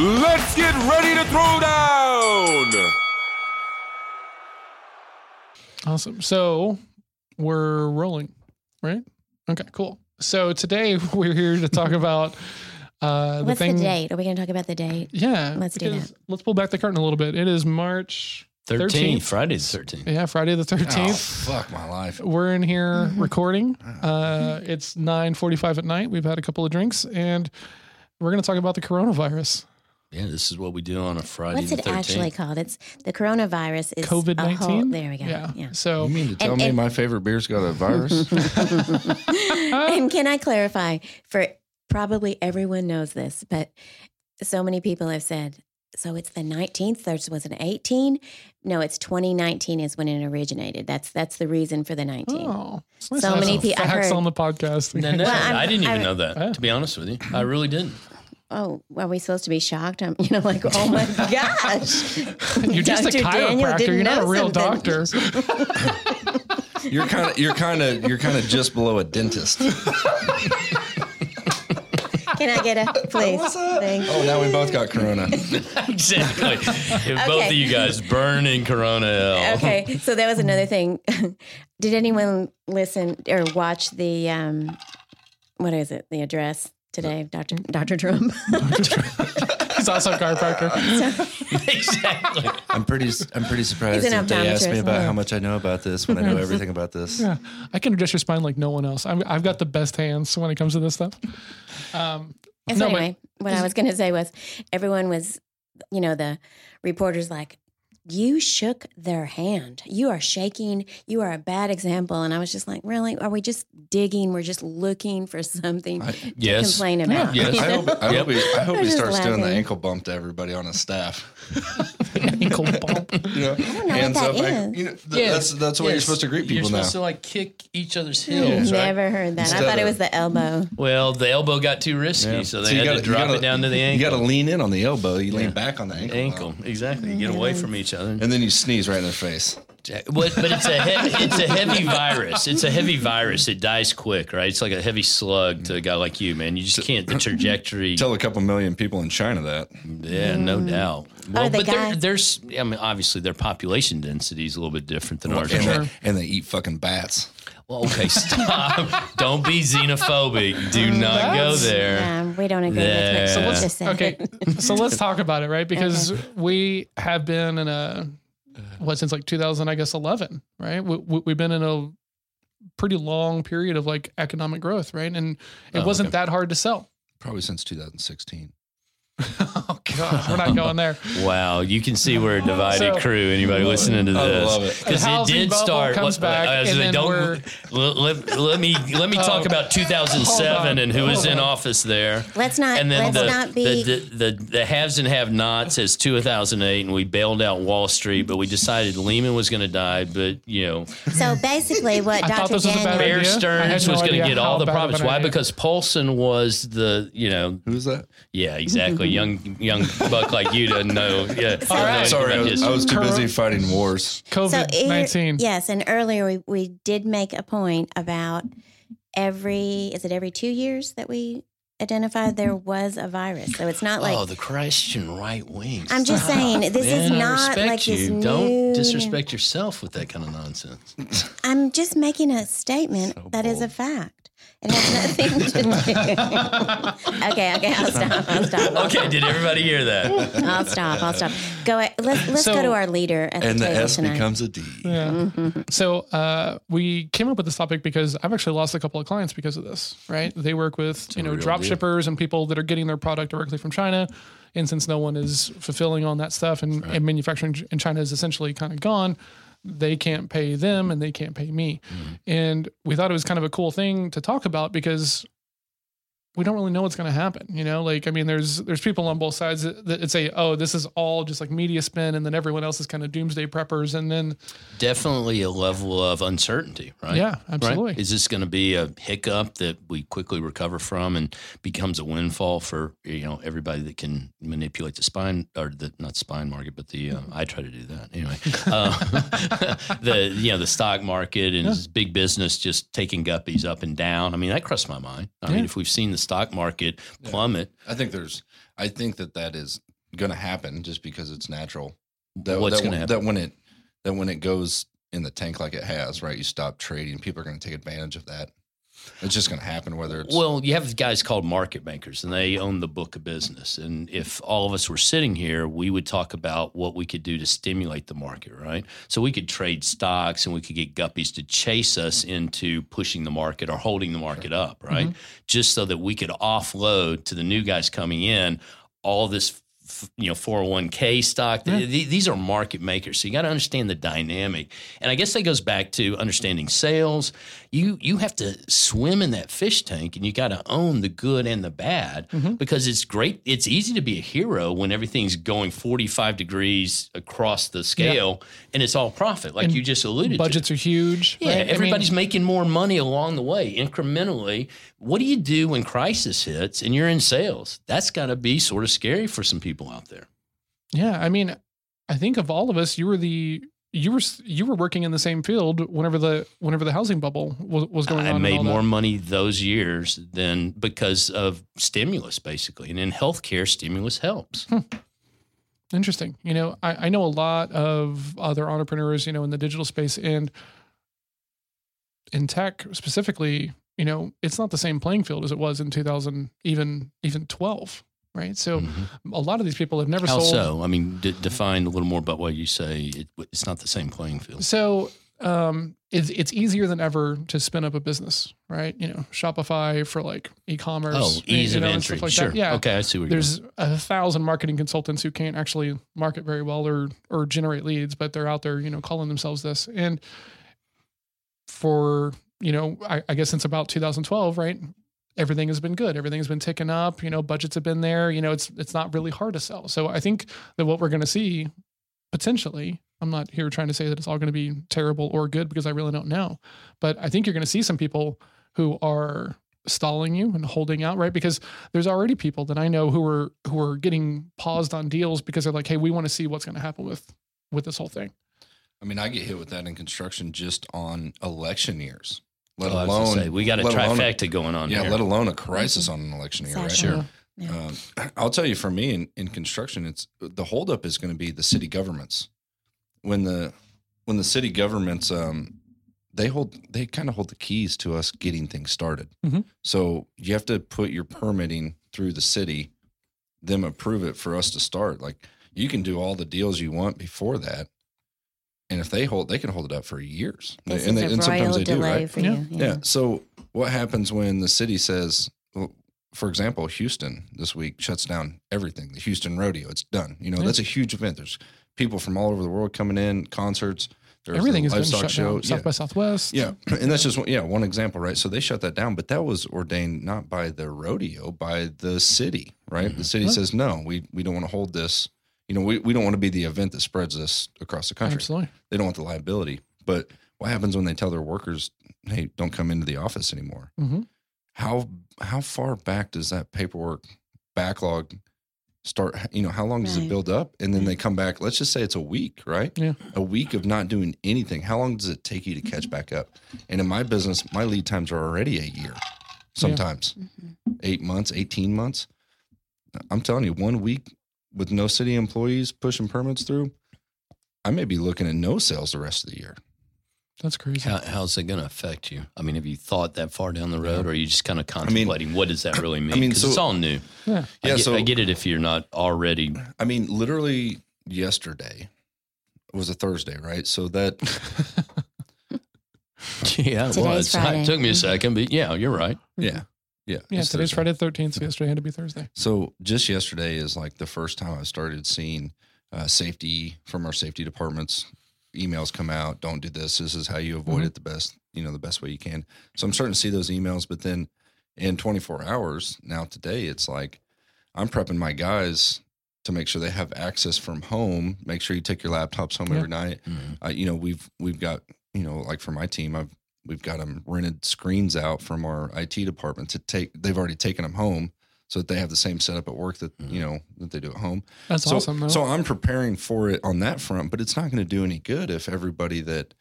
Let's get ready to throw down. Awesome. So we're rolling, right? Okay, cool. So today we're here to talk about uh, the What's thing. the date? Are we going to talk about the date? Yeah, Let's do because- Let's pull back the curtain a little bit. It is March 13th, 13th. Friday the 13th. Yeah, Friday the Oh, thirteenth. fuck my life. We're in here Mm-hmm. recording. Uh, it's nine forty-five at night. We've had a couple of drinks, and we're going to talk about the coronavirus. Yeah, this is what we do on a Friday What's the it 13th. actually called? It's the coronavirus is COVID nineteen. There we go. Yeah. Yeah. So You mean to tell And- me and- my favorite beer's got a virus? and can I clarify for probably everyone knows this, but so many people have said, so it's the 19th, there was an 18. No, it's 2019 is when it originated. That's that's the reason for the 19. Oh, So many people. I've facts heard- on the podcast. No, no, Well, I'm- didn't even I- know that. To be honest with you, I really didn't. Oh, are we supposed to be shocked? I'm, you know, like, oh my gosh. You're just a Dr. Daniel chiropractor. You're not a real something. doctor. you're kind of you're kind of you're kind of just below a dentist. Can I get a please? Thank you. Oh, now we both got corona. exactly. If both of you guys burn in Corona hell. Okay, so that was another thing. Did anyone listen or watch the um, what is it? The address today, Doctor Doctor Trump. He's also a chiropractor. exactly. I'm pretty I'm pretty surprised that they asked me optometrist. about how much I know about this when I know everything about this. Yeah, I can adjust your spine like no one else. I'm, I've got the best hands when it comes to this stuff. Um, And so No, but- what I was going to say was, everyone was, you know, the reporters like, you shook their hand. You are shaking. You are a bad example. And I was just like, really? Are we just digging? We're just looking for something I- to Yes. complain about. Yeah. Yes. I hope, I hope he, I hope he starts doing the ankle bump to everybody on his staff. ankle bump. You know, know what hands that up. like, is. you know, th- that's that's the way you're supposed to greet You're people now. supposed to like kick each other's heels, right? Never heard that. I Instead thought it of- was the elbow. Well, the elbow got too risky, Yeah. so they you had gotta- to drop gotta- it down to the ankle. You ankle. got to lean in on the elbow. You lean back on the ankle. ankle, exactly. You get away from each other. And then you sneeze right in their face. What, but it's a he- it's a heavy virus. It's a heavy virus. It dies quick, right? It's like a heavy slug to a guy like you, man. You just can't. The trajectory. Tell a couple million people in China that. Yeah, no doubt. Well, the but there, guy- there's, I mean, obviously their population density is a little bit different than ours. And, Sure. they, and they eat fucking bats. Well, okay, stop. Don't be xenophobic. Do not go there. Um, we don't agree Yeah. with So what let's- just said. Okay, so let's talk about it, right? Because we have been in a what since like 2000, I guess 11, right? We, we, we've been in a pretty long period of like economic growth, right? And it Oh, wasn't okay. that hard to sell. Probably since 2016. Oh God, we're not going there. Wow, you can see we're a divided So- crew. Anybody listening to this? love it. Because it did start. comes back, uh, I was and like, then don't we're- let, let, let me let me Oh. talk about 2007 on, and who was hold in office there. Let's not. And then let's the, not be. the, the, the the haves and have nots as 2008, and we bailed out Wall Street, but we decided Lehman was going to die. But you know, so basically, what I thought Dr. this was a Daniel. Bear idea? I Stearns no was going to get all the bad profits. Why? Because Paulson was the you know Who's that? yeah exactly Mm. young young buck like you to know yeah. All right. know Sorry, I was, I was too busy fighting wars. COVID ear- 19. Yes, and earlier we, we did make a point about every is it every two years that we identified mm-hmm. there was a virus. So it's not like oh, the Christian right wing. I'm just saying this is Man, I not respect like you. new. Don't disrespect yourself with that kind of nonsense. I'm just making a statement So that is a fact. It has nothing to do. okay, okay, I'll stop. I'll stop. I'll Okay, did everybody hear that? I'll stop. I'll stop. Go. Let's let's So- go to our leader at And the the table S tonight. becomes a D. Yeah. Mm-hmm. So uh, we came up with this topic because I've actually lost a couple of clients because of this. Right? They work with you know drop deal. shippers and people that are getting their product directly from China. And since no one is fulfilling on that stuff, and, and manufacturing in China is essentially kind of gone, they can't pay them and they can't pay me. Mm-hmm. And we thought it was kind of a cool thing to talk about because we don't really know what's going to happen. You know, like I mean, there's there's people on both sides that, that say, "Oh, this is all just like media spin," and then everyone else is kind of doomsday preppers, and then Definitely a level of uncertainty, right? Yeah, Right? absolutely. Is this going to be a hiccup that we quickly recover from and becomes a windfall for you know everybody that can manipulate the spine or the not spine market, but the uh, I try to do that anyway. Uh, the you know the stock market and this big business just taking guppies up and down. I mean that crossed my mind. I mean if we've seen the stock market plummet, I think there's. I think that that is going to happen just because it's natural. That, What's going to happen? That when it that when it goes in the tank like it has, right? You stop trading. People are going to take advantage of that. It's just going to happen whether it's Well, you have guys called market makers, and they own the book of business. And if all of us were sitting here, we would talk about what we could do to stimulate the market, right? So we could trade stocks, and we could get guppies to chase us into pushing the market or holding the market up, right? Mm-hmm. Just so that we could offload to the new guys coming in all this. You know, four hundred one k stock. Th- th- These are market makers, so you got to understand the dynamic. And I guess that goes back to understanding sales. You you have to swim in that fish tank, and you got to own the good and the bad mm-hmm. because it's great. It's easy to be a hero when everything's going forty five degrees across the scale, and it's all profit, like And you just alluded to. Budgets are huge. Yeah, right? I mean, everybody's making more money along the way, incrementally. What do you do when crisis hits and you're in sales? That's got to be sort of scary for some people out there. Yeah, I mean, I think of all of us, you were the you were you were working in the same field whenever the whenever the housing bubble was, was going I on. and made all that. more money those years than because of stimulus, basically. And in healthcare, stimulus helps. Hmm. Interesting. You know, I, I know a lot of other entrepreneurs, you know, in the digital space and in tech specifically, you know, it's not the same playing field as it was in 2000, even, even 12. Right. So Mhm. a lot of these people have never How sold. so? I mean, d- define a little more about what you say. It, it's not the same playing field. So um, it's it's easier than ever to spin up a business, right? You know, Shopify for like e-commerce. Oh, you ease of know, and entry. stuff like sure. that. Yeah. Okay, I see where you're There's a thousand marketing consultants who can't actually market very well or or generate leads, but they're out there, you know, calling themselves this. And for you know, I, I guess since about 2012, right? Everything has been good. Everything has been ticking up. You know, budgets have been there. You know, it's it's not really hard to sell. So I think that what we're going to see potentially, I'm not here trying to say that it's all going to be terrible or good because I really don't know, but I think you're going to see some people who are stalling you and holding out, right? Because there's already people that I know who are who are getting paused on deals because they're like, hey, we want to see what's going to happen with with this whole thing. I mean, I get hit with that in construction just on election years, let Oh, I was gonna alone say, we got a let alone- trifecta going on yeah, here. let alone a crisis on an election year, right? Sure. Yeah. Um, I'll tell you, for me in, in construction, it's the holdup is going to be the city governments. When the when the city governments, um, they hold they kind of hold the keys to us getting things started. Mhm. So you have to put your permitting through the city, them approve it for us to start. Like you can do all the deals you want before that, and if they hold, they can hold it up for years. This and is they, a and sometimes royal they do, right? for Yeah. you. Yeah. So what happens when the city says, well, for example, Houston this week shuts down everything, the Houston rodeo, it's done. You know, Yeah. that's a huge event. There's people from all over the world coming in, concerts, there's Everything the has been livestock shut show. down. South by Southwest. Yeah. yeah. And that's just one, yeah, one example, right? So they shut that down, but that was ordained not by the rodeo, by the city, right? The mm-hmm. city Yeah. says, no, we, we don't want to hold this. You know, we, we don't want to be the event that spreads this across the country Absolutely. they don't want the liability. But what happens when they tell their workers, "Hey, don't come into the office anymore"? hmm How how far back does that paperwork backlog start? You know, how long does it build up? And then they come back. Let's just say it's a week, right? Yeah. a week of not doing anything. How long does it take you to catch back up? And in my business, my lead times are already a year, sometimes Mhm. eight months, eighteen months. I'm telling you, one week with no city employees pushing permits through, I may be looking at no sales the rest of the year. That's crazy. How, how's it going to affect you? I mean, have you thought that far down the road, or are you just kind of mean- contemplating what does that really mean? mean, 'Cause so- it's all new. Yeah. I Yeah, get, so- I get it if you're not already. I mean, literally yesterday was a Thursday, right? So that Yeah, it Today's was. Friday. It took me a second, but yeah, you're right. yeah, yeah. Yeah, today's Thursday. Friday the 13th, so yesterday had to be Thursday. So just yesterday is like the first time I started seeing uh, safety from our safety departments. Emails come out. Don't do this. This is how you avoid Mhm. it the best. You know the best way you can. So I'm starting to see those emails. But then in 24 hours now today, it's like I'm prepping my guys to make sure they have access from home. Make sure you take your laptops home Yeah. every night. Mhm. uh, you know we've we've got you know like for my team i've we've got them rented screens out from our it department to take they've already taken them home so that they have the same setup at work that you mm-hmm. know that they do at home That's so, awesome, though. so i'm preparing for it on that front but it's not going to do any good if everybody that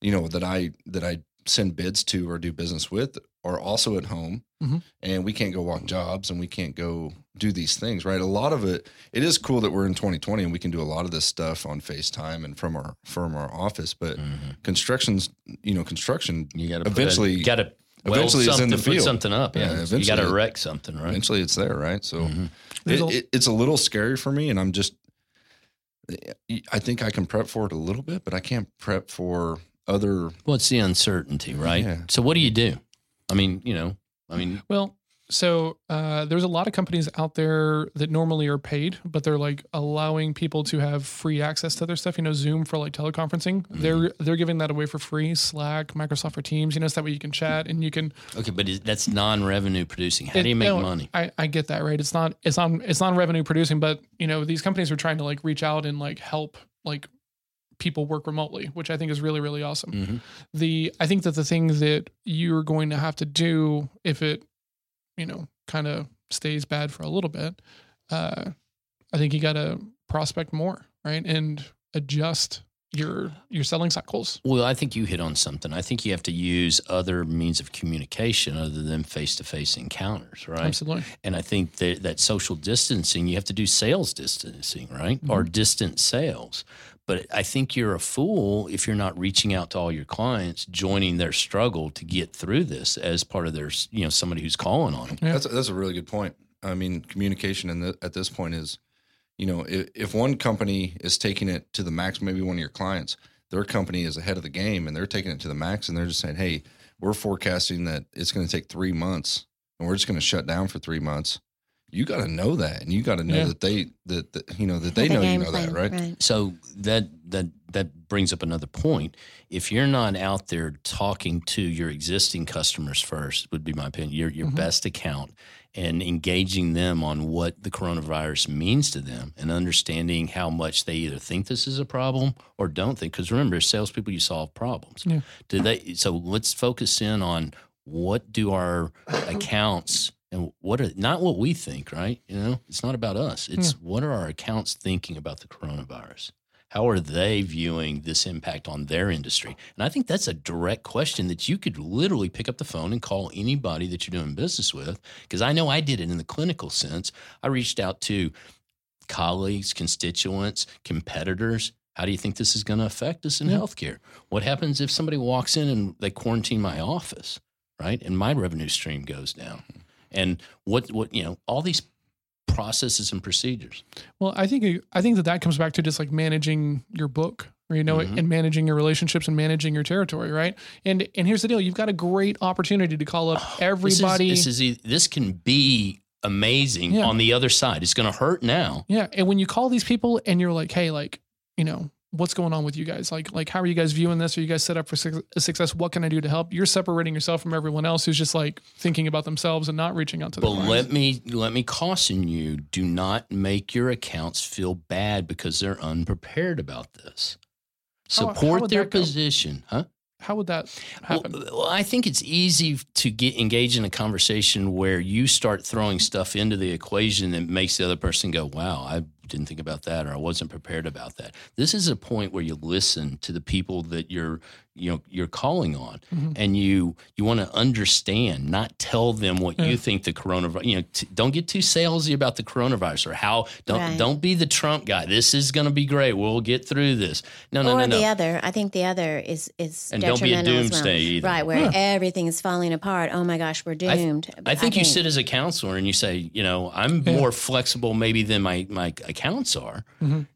you know that i that i send bids to or do business with are also at home Mhm. and we can't go walk jobs and we can't go do these things, right? A lot of it, it is cool that we're in 2020 and we can do a lot of this stuff on FaceTime and from our from our office, but Mhm. construction's, you know, construction You got to Eventually- got to eventually it's in the put field. something up. Yeah, Yeah, you got to erect something, right? eventually it's there, right? So Mhm. It, a- it, it's a little scary for me and I'm just I think I can prep for it a little bit, but I can't prep for other Well, it's the uncertainty, right? Yeah. So what do you do? I mean, you know, I mean, Well, so uh, there's a lot of companies out there that normally are paid, but they're like allowing people to have free access to their stuff. You know, Zoom for like teleconferencing. They're they're giving that away for free. Slack, Microsoft for Teams. You know, so that way you can chat and you can. okay, but is, that's non-revenue producing. How it- do you make no, money? I, I get that right. It's not it's not it's not revenue producing, but you know these companies are trying to like reach out and like help like people work remotely, which I think is really really awesome. Mhm. the I think that the thing that you're going to have to do if it, you know, kind of stays bad for a little bit, uh, I think you got to prospect more, right, and adjust your your selling cycles. Well, I think you hit on something. I think you have to use other means of communication other than face-to-face encounters, right? Absolutely. And I think that that social distancing, you have to do sales distancing, right? Or distant sales. But I think you're a fool if you're not reaching out to all your clients, joining their struggle to get through this as part of their, you know, somebody who's calling on them. Yeah. That's that's a really good point. I mean, communication in the, at this point is, you know, if, if one company is taking it to the max, maybe one of your clients, their company is ahead of the game and they're taking it to the max, and they're just saying, "Hey, we're forecasting that it's going to take three months, and we're just going to shut down for three months." You got to know that, and you got to know Yeah. that they that, that you know that they The know you game know that, plan, right? So that that that brings up another point. If you're not out there talking to your existing customers first, would be my opinion, your your Mhm. best account, and engaging them on what the coronavirus means to them, and understanding how much they either think this is a problem or don't think. Because remember, as salespeople, you solve problems. Yeah. Do they? So let's focus in on what do our accounts and what are not what we think, right? You know, it's not about us. It's what are our accounts thinking about the coronavirus? How are they viewing this impact on their industry? And I think that's a direct question that you could literally pick up the phone and call anybody that you're doing business with. Because I know I did it in the clinical sense. I reached out to colleagues, constituents, competitors. How do you think this is going to affect us in Yeah. healthcare? What happens if somebody walks in and they quarantine my office, right? And my revenue stream goes down. And what what you know, all these processes and procedures. Well, I think I think that that comes back to just like managing your book, or you know, Mhm. and managing your relationships and managing your territory, right? And and here's the deal: you've got a great opportunity to call up everybody. This is, this, is, this can be amazing Yeah. on the other side. It's going to hurt now. Yeah, and when you call these people and you're like, "Hey, like, you know, what's going on with you guys? Like, like how are you guys viewing this? Are you guys set up for suc- success? What can I do to help?" You're separating yourself from everyone else who's just like thinking about themselves and not reaching out to But clients. let me let me caution you: do not make your accounts feel bad because they're unprepared about this. How- how Support their that go? position, huh? how would that happen? Well, well, I think it's easy to get engaged in a conversation where you start throwing stuff into the equation that makes the other person go, "Wow, I didn't think about that," or "I wasn't prepared about that." This is a point where you listen to the people that you're, you know, you're calling on, Mhm. and you you want to understand, not tell them what Yeah. you think the coronavirus. You know, t- don't get too salesy about the coronavirus or how. Don't Right. don't be the Trump guy. This is going to be great. We'll get through this. No, no, or no, no. the other, I think the other is is And don't be a detrimental well. doomsday either. right? Where Yeah. everything is falling apart. Oh my gosh, we're I th- doomed. I think you sit as a counselor and you say, you know, I'm Yeah. more flexible maybe than my my accounts are. Mhm.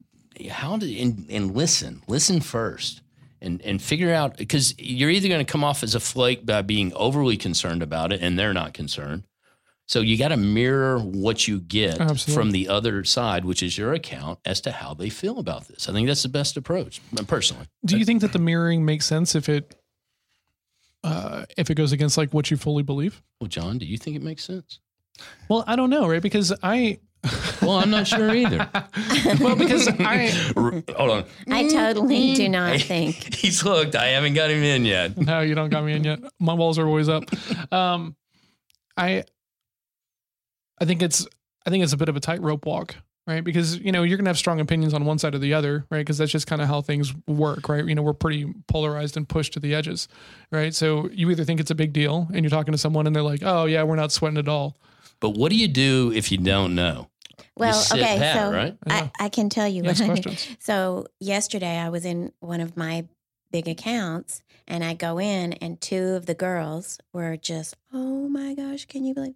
How do and, and listen, listen first, and and figure out because you're either going to come off as a flake by being overly concerned about it, and they're not concerned. So you got to mirror what you get Absolutely. from the other side, which is your account, as to how they feel about this. I think that's the best approach, personally. Do you think that the mirroring makes sense if it uh, if it goes against like what you fully believe? Well, John, do you think it makes sense? Well, I don't know, right? Because I Well, I'm not sure either. well because I Hold on. I totally do not think. He's hooked. I haven't got him in yet. no, you don't got me in yet. My walls are always up. Um, I I think it's I think it's a bit of a tightrope walk right? Because you know you're gonna have strong opinions on one side or the other, right? Because that's just kind of how things work, right? You know, we're pretty polarized and pushed to the edges, right? So you either think it's a big deal, and you're talking to someone, and they're like, "Oh yeah, we're not sweating at all." But what do you do if you don't know? Well, okay, pat, so right? I, I can tell you ask what I questions. So yesterday I was in one of my big accounts and I go in and two of the girls were just, oh my gosh, can you believe?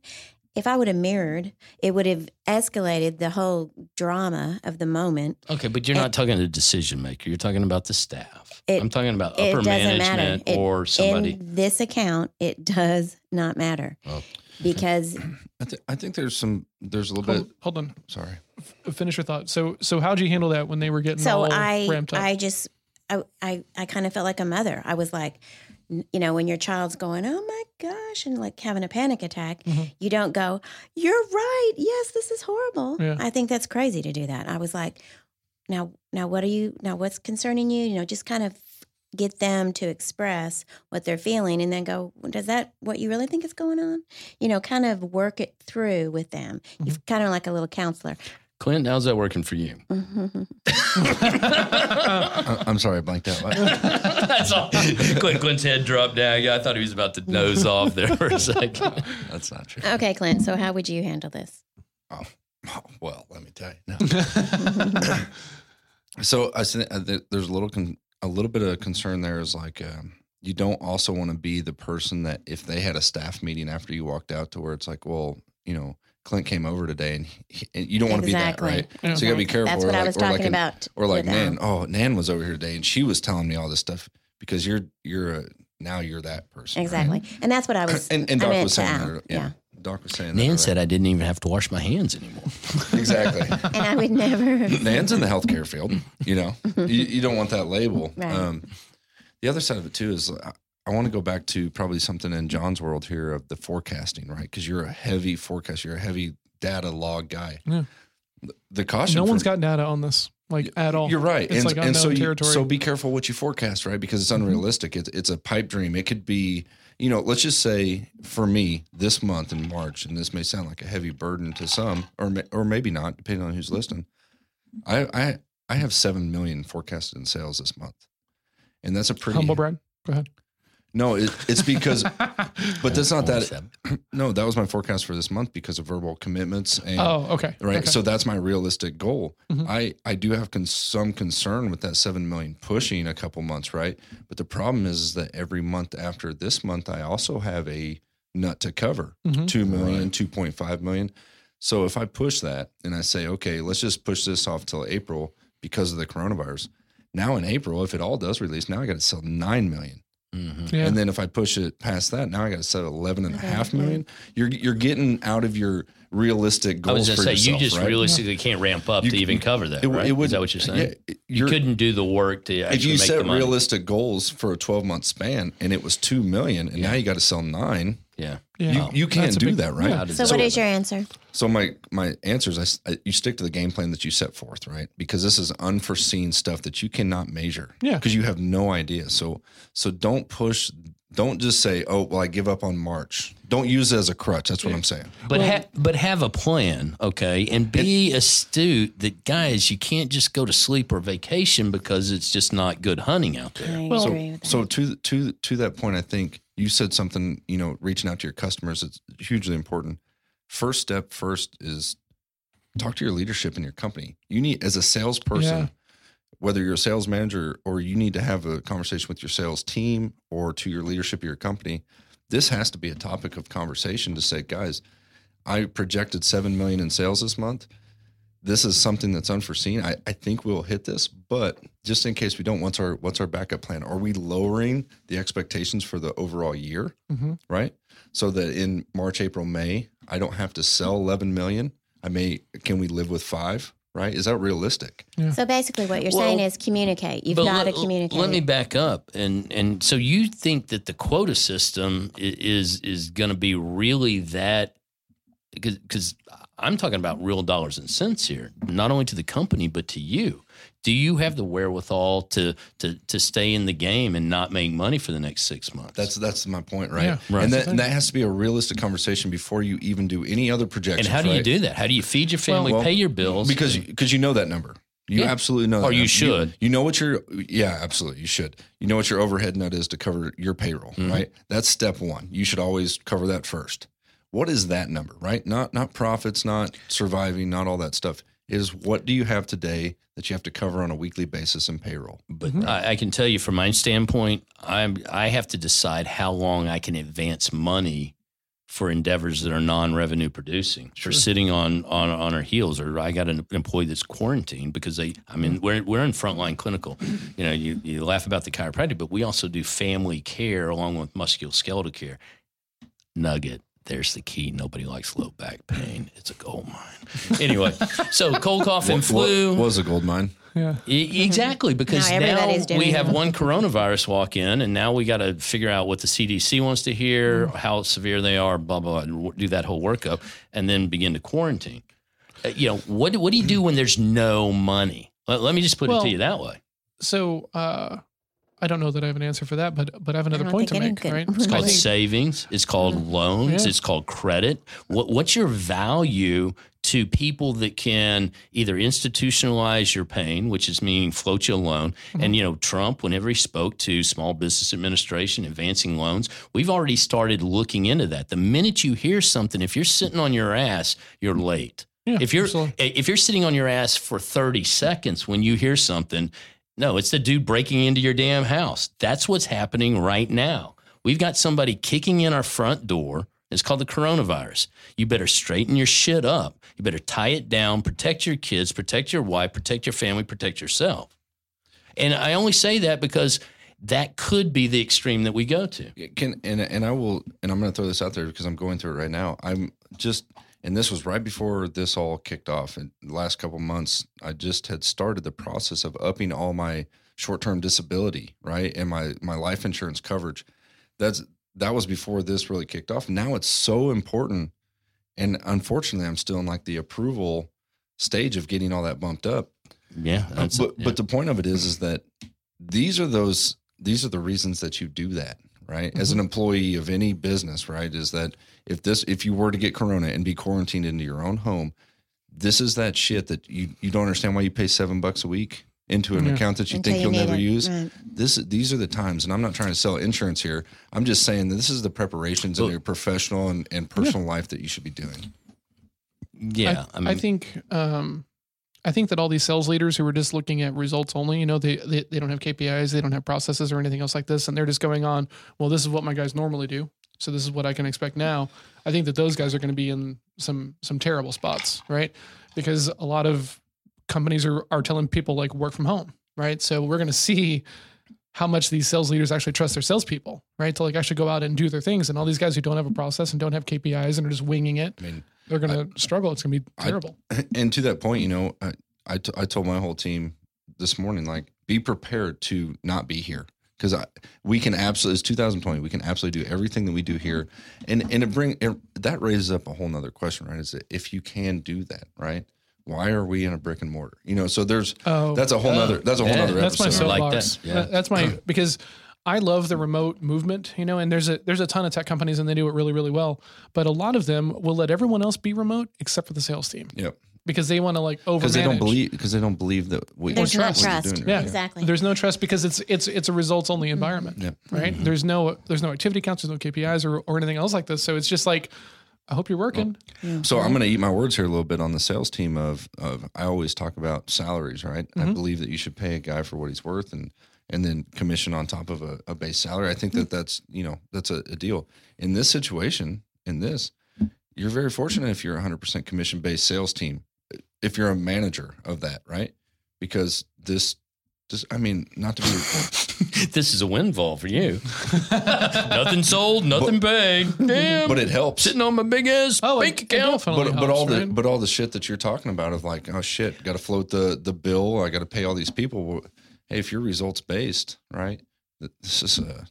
If I would have mirrored, it would have escalated the whole drama of the moment. Okay, but you're not talking to the decision maker. You're talking about the staff. It- I'm talking about upper management It- or somebody. In this account, it does not matter Oh. Because I, th- I think there's some there's a little Hold, bit. hold on, Sorry. F- finish your thought. So, so how'd you handle that when they were getting so all I ramped up? I just I I, I kind of felt like a mother. I was like, you know, when your child's going, oh my gosh, and like having a panic attack, Mhm. you don't go, you're right. Yes, this is horrible. Yeah. I think that's crazy to do that. I was like, now now what are you now what's concerning you? You know, just kind of get them to express what they're feeling and then go does that what you really think is going on you know kind of work it through with them you've Mm-hmm. kind of like a little counselor Clint, how's that working for you? I, I'm sorry, I blanked out. That's all. Clint, Clint's head dropped down. Yeah, I thought he was about to nose off there for a second. That's not true. okay clint so how would you handle this Oh, well, let me tell you. No. so I said uh, there's a little con- a little bit of concern there is like um, you don't also want to be the person that if they had a staff meeting after you walked out to where it's like, well, you know, Clint came over today and, he, and you don't want to be that, Exactly. right? Yeah. So you gotta be careful. That's or what I like- was or like talking an- about. Or like Nan, um, oh, Nan was over here today and she was telling me all this stuff because you're you're a, now you're that person. right? Exactly. And that's what I was. And, and I Doc meant was to saying Al, that. Yeah. Doc was saying that. Nan right? said I didn't even have to wash my hands anymore. exactly. And I would never. Nan's in the healthcare field. You know, you, you don't want that label. Right. Um, the other side of it too is I, I want to go back to probably something in John's world here of the forecasting, right? Because you're a heavy forecaster, you're a heavy data log guy. Yeah. The- The caution. no for- one's got data on this, like at all. You're right, It's and, like and so unknown you, territory. so be careful what you forecast, right? Because it's unrealistic. It's it's a pipe dream. It could be, you know, let's just say for me this month in March, and this may sound like a heavy burden to some, or or maybe not, depending on who's listening. I I I have seven million forecasted in sales this month, and that's a pretty Humble brag. Go ahead. No, it, it's because, but that's not that. Seven. No, that was my forecast for this month because of verbal commitments and Oh, okay. right Okay. so that's my realistic goal Mhm. i i do have con- some concern with that 7 million pushing a couple months right but the problem is, is that every month after this month i also have a nut to cover Mhm. 2 million 2.5 million so if i push that and i say okay let's just push this off till april because of the coronavirus now in april if it all does release now i got to sell 9 million Mhm. yeah. and then if I push it past that, now I got to set 11 and a half million. You're, you're getting out of your realistic I goals was for going to say, yourself, you just right? realistically can't ramp up You- to even cover that, It, right? it would, Is that what you're saying? Yeah, you you're- couldn't do the work to actually if you make set the money. realistic goals for a 12 month span and it was 2 million and now you got to sell 9, yeah. yeah. you, you can't a do big- that, right? yeah. How So, that what work? is your answer? So my my answer is I s- I- you stick to the game plan that you set forth, right? Because this is unforeseen stuff that you cannot measure. Yeah. Because you have no idea. So so don't push. Don't just say, "Oh, well, I give up on March." Don't use it as a crutch. That's what I'm saying. But ha- but have a plan, okay, and be astute. That guys, you can't just go to sleep or vacation because it's just not good hunting out there. I Well, agree with that. So to to to that point, I think you said something. You know, reaching out to your customers is hugely important. First step first is talk to your leadership in your company. You need as a salesperson, Yeah. whether you're a sales manager or you need to have a conversation with your sales team or to your leadership of your company. This has to be a topic of conversation to say, guys, I projected seven million in sales this month. This is something that's unforeseen. I, I think we'll hit this, but just in case we don't, what's our what's our backup plan? Are we lowering the expectations for the overall year? Mhm. Right. So that in March, April, May, I don't have to sell 11 million. I may can we live with five? Right? Is that realistic? So basically, what you're Well, saying is communicate. You've But got to communicate. Let me back up, and and so you think that the quota system is is going to be really that because because I'm talking about real dollars and cents here, not only to the company but to you. Do you have the wherewithal to to to stay in the game and not make money for the next six months? That's that's my point, right? Yeah. Right. And that, and that has to be a realistic conversation before you even do any other projections. and how do you do that? How do you feed your family, Well, pay your bills? because because you know that number. You Yeah. absolutely know. That Or you should. You, know what your yeah, absolutely. You should. You know what your overhead nut is to cover your payroll, Mm-hmm. right? That's step one. You should always cover that first. What is that number, right? Not not profits, not surviving, not all that stuff. Is what do you have today that you have to cover on a weekly basis in payroll? But mm-hmm. I, I can tell you from my standpoint, I'm I have to decide how long I can advance money for endeavors that are non-revenue producing. For sitting on on on our heels, or I got an employee that's quarantined because they. I mean, we're we're in frontline clinical. You know, you you laugh about the chiropractic, but we also do family care along with musculoskeletal care. Nugget. There's the key. Nobody likes low back pain. It's a gold mine. Anyway, so cold cough and flu. was a gold mine. Yeah. E- Exactly, because Now now, we have one coronavirus walk in, and now we got to figure out what the CDC wants to hear, how severe they are, blah blah, blah, and do that whole workup, and then begin to quarantine. Uh, you know, what what do you do when there's no money? Let, let me just put it to you that way. So uh, I don't know that I have an answer for that, but but I have another don't point to make. Right? It's It's called savings. It's called loans. Yeah. It's called credit. What, what's your value to people that can either institutionalize your pain, which is meaning float you a loan? Mm-hmm. And you know, Trump, whenever he spoke to Small Business Administration, advancing loans, we've already started looking into that. The minute you hear something, if you're sitting on your ass, you're late. Yeah, if you're absolutely. if you're sitting on your ass for 30 seconds when you hear something, no, it's the dude breaking into your damn house. That's what's happening right now. We've got somebody kicking in our front door. It's called the coronavirus. You better straighten your shit up. You better tie it down, protect your kids, protect your wife, protect your family, protect yourself. And I only say that because that could be the extreme that we go to. Can and and I will and I'm going to throw this out there because I'm going through it right now. I'm just and this was right before this all kicked off. In the last couple months, I just had started the process of upping all my short-term disability, right, and my my life insurance coverage. That's that was before this really kicked off. Now it's so important, and unfortunately, I'm still in like the approval stage of getting all that bumped up. Yeah. That's but yeah. but the point of it is is that these are those these are the reasons that you do that right as an Mm-hmm. employee of any business right is that if this if you were to get corona and be quarantined into your own home this is that shit that you you don't understand why you pay seven bucks a week into an Yeah. account that you Until think you you'll need never it, use right. this these are the times and i'm not trying to sell insurance here i'm just saying that this is the preparations in Well- your professional and, and personal life that you should be doing yeah. I, I, mean, I think um, I think that all these sales leaders who are just looking at results only, you know, they, they they don't have KPIs, they don't have processes or anything else like this, and they're just going on. Well, this is what my guys normally do, so this is what I can expect now. I think that those guys are going to be in some some terrible spots, right? Because a lot of companies are are telling people like work from home, right? So we're going to see how much these sales leaders actually trust their salespeople, right? To like actually go out and do their things. And all these guys who don't have a process and don't have KPIs and are just winging it, i mean they're going to struggle. It's going to be I- terrible. and to that point, you know, I, I, t- I told my whole team this morning, like, be prepared to not be here because I we can absolutely it's 2020. We can absolutely do everything that we do here, and and it bring it, that raises up a whole nother question, right? Is that if you can do that, right? Why are we in a brick and mortar? You know, so there's Oh, that's a whole Oh, nother uh, that's a whole yeah, nother that's my episode. Like soapbox. that, yeah. That's my because I love the remote movement, you know, and there's a there's a ton of tech companies and they do it really really well, but a lot of them will let everyone else be remote except for the sales team Yep, because they want to like over because they don't believe because they don't believe that we There's no what you're trust. doing, Yeah. right? Exactly. There's no trust because it's it's it's a results only mm-hmm. environment, Yep. right? Mm-hmm. There's no there's no activity counts, there's no KPIs or or anything else like this. So it's just like, I hope you're working. So I'm going to eat my words here a little bit on the sales team of of I always talk about salaries, right? I mm-hmm. believe that you should pay a guy for what he's worth and and then commission on top of a, a base salary. I think that that's you know that's a, a deal in this situation. In this, you're very fortunate if you're a 100% commission based sales team. If you're a manager of that, right? Because this, just I mean, not to be this is a windfall for you. nothing sold, nothing paid. Damn. but it helps. sitting on my big ass Oh, bank it, it account. definitely but but helps, all the but all the shit that you're talking about of like oh shit got to float the the bill I got to pay all these people hey if you're results based right this is a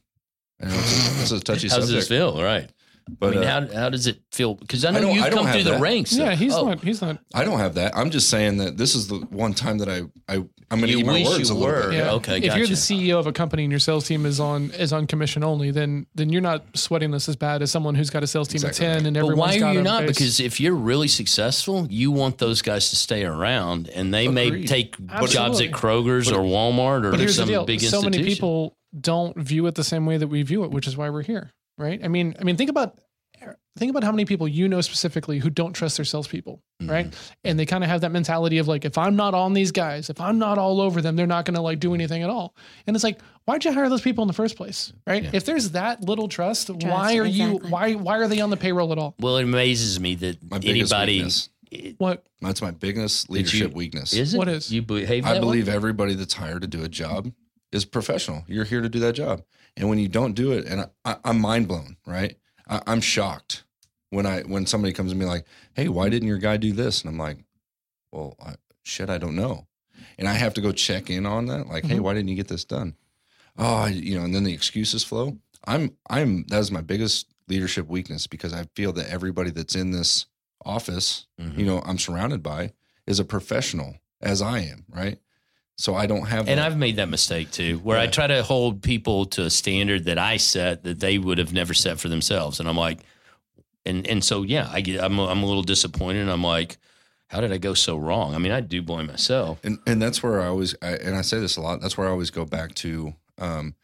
I know a, this is a touchy How's subject this feel? Right. But I mean, uh, how, how does it feel? Because I I know don't- you've I come have through the that. ranks. Yeah, he's Oh, not. He's not. I don't have that. I'm just saying that this is the one time that I, I I'm going to You eat my words you a little were. bit. Yeah. okay, If you're the CEO of a company and your sales team is on is on commission only, then then you're not sweating this as bad as someone who's got a sales team Exactly. of ten and But everyone's why got are you not? base. Because if you're really successful, you want those guys to stay around, and they may Agreed. take jobs at Kroger's or Walmart or But here's the some deal: big so institution. many people don't view it the same way that we view it, which is why we're here, right? I mean, I mean, think about think about how many people you know specifically who don't trust their salespeople, Mm-hmm. right? And they kind of have that mentality of like, if I'm not on these guys, if I'm not all over them, they're not going to like do anything at all. And it's like, why'd you hire those people in the first place, right? Yeah. If there's that little trust, why are you why why are they on the payroll at all? Well, it amazes me that My anybody weakness. What That's my biggest leadership you- weakness. is it. What is? you behave? I that way? believe everybody that's hired to do a job is professional. You're here to do that job, and when you don't do it, and I, I'm mind blown. Right? I, I'm shocked when I when somebody comes to me like, "Hey, why didn't your guy do this?" And I'm like, "Well, I, shit, I don't know," and I have to go check in on that. Like, "Hey, Mhm. why didn't you get this done?" Oh, you know, and then the excuses flow. I'm I'm that is my biggest leadership weakness because I feel that everybody that's in this office Mhm. you know I'm surrounded by is a professional as I am, right? So I don't have And that. I've made that mistake too, where I try to hold people to a standard that I set that they would have never set for themselves, and I'm like, and and so yeah, I get I'm a, I'm a little disappointed. I'm like, how did I go so wrong? I mean, I do blame myself. and and that's where I always I, and I say this a lot. That's where I always go back to um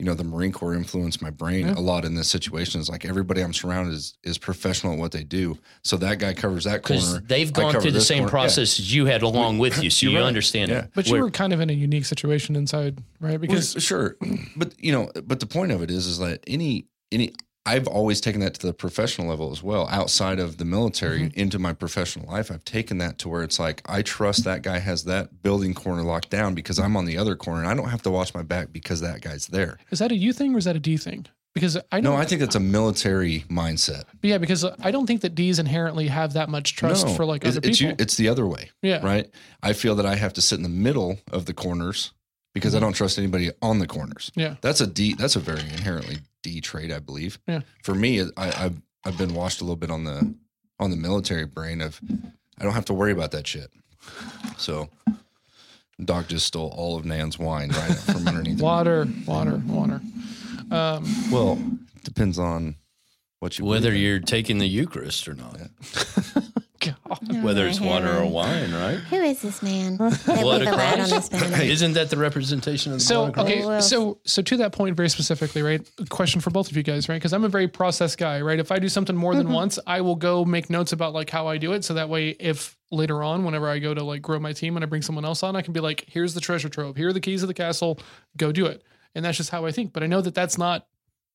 you know the Marine Corps influenced my brain Yeah. a lot in this situation. Is like everybody I'm surrounded is is professional at what they do. So that guy covers that corner. they've I gone through the same corner. Yeah. process as you had along with you, so You're right. understand Yeah. it. but you Where- were kind of in a unique situation inside, right? Well, Because sure, but you know, but the point of it is, is that any any I've always taken that to the professional level as well, outside of the military Mm-hmm. into my professional life. I've taken that to where it's like I trust that guy has that building corner locked down because I'm on the other corner and I don't have to watch my back because that guy's there. is that a you thing or is that a D thing? Because I No, I think that's a military mindset. yeah, because I don't think that D's inherently have that much trust no, for like other it's, people. you- it's the other way, yeah, right? I feel that I have to sit in the middle of the corners because I don't trust anybody on the corners. Mm-hmm. yeah. That's a D. That's a very inherently D trait, I believe. Yeah. For me, I, I've I've been washed a little bit on the on the military brain of I don't have to worry about that shit. So, Doc just stole all of Nan's wine right from underneath. Water, water, water. Um, Well, depends on what you whether you're taking the Eucharist or not, God. whether it's water or wine, right? Who is this man? That Blood with of the on Christ? Isn't that the representation of the So blood of Christ? okay, oh, so so to that point, very specifically, right? A question for both of you guys, right? Because I'm a very process guy, right? If I do something more than mm-hmm. once, I will go make notes about like how I do it, so that way, if later on, whenever I go to like grow my team and I bring someone else on, I can be like, "Here's the treasure trove. Here are the keys of the castle. Go do it." And that's just how I think. But I know that that's not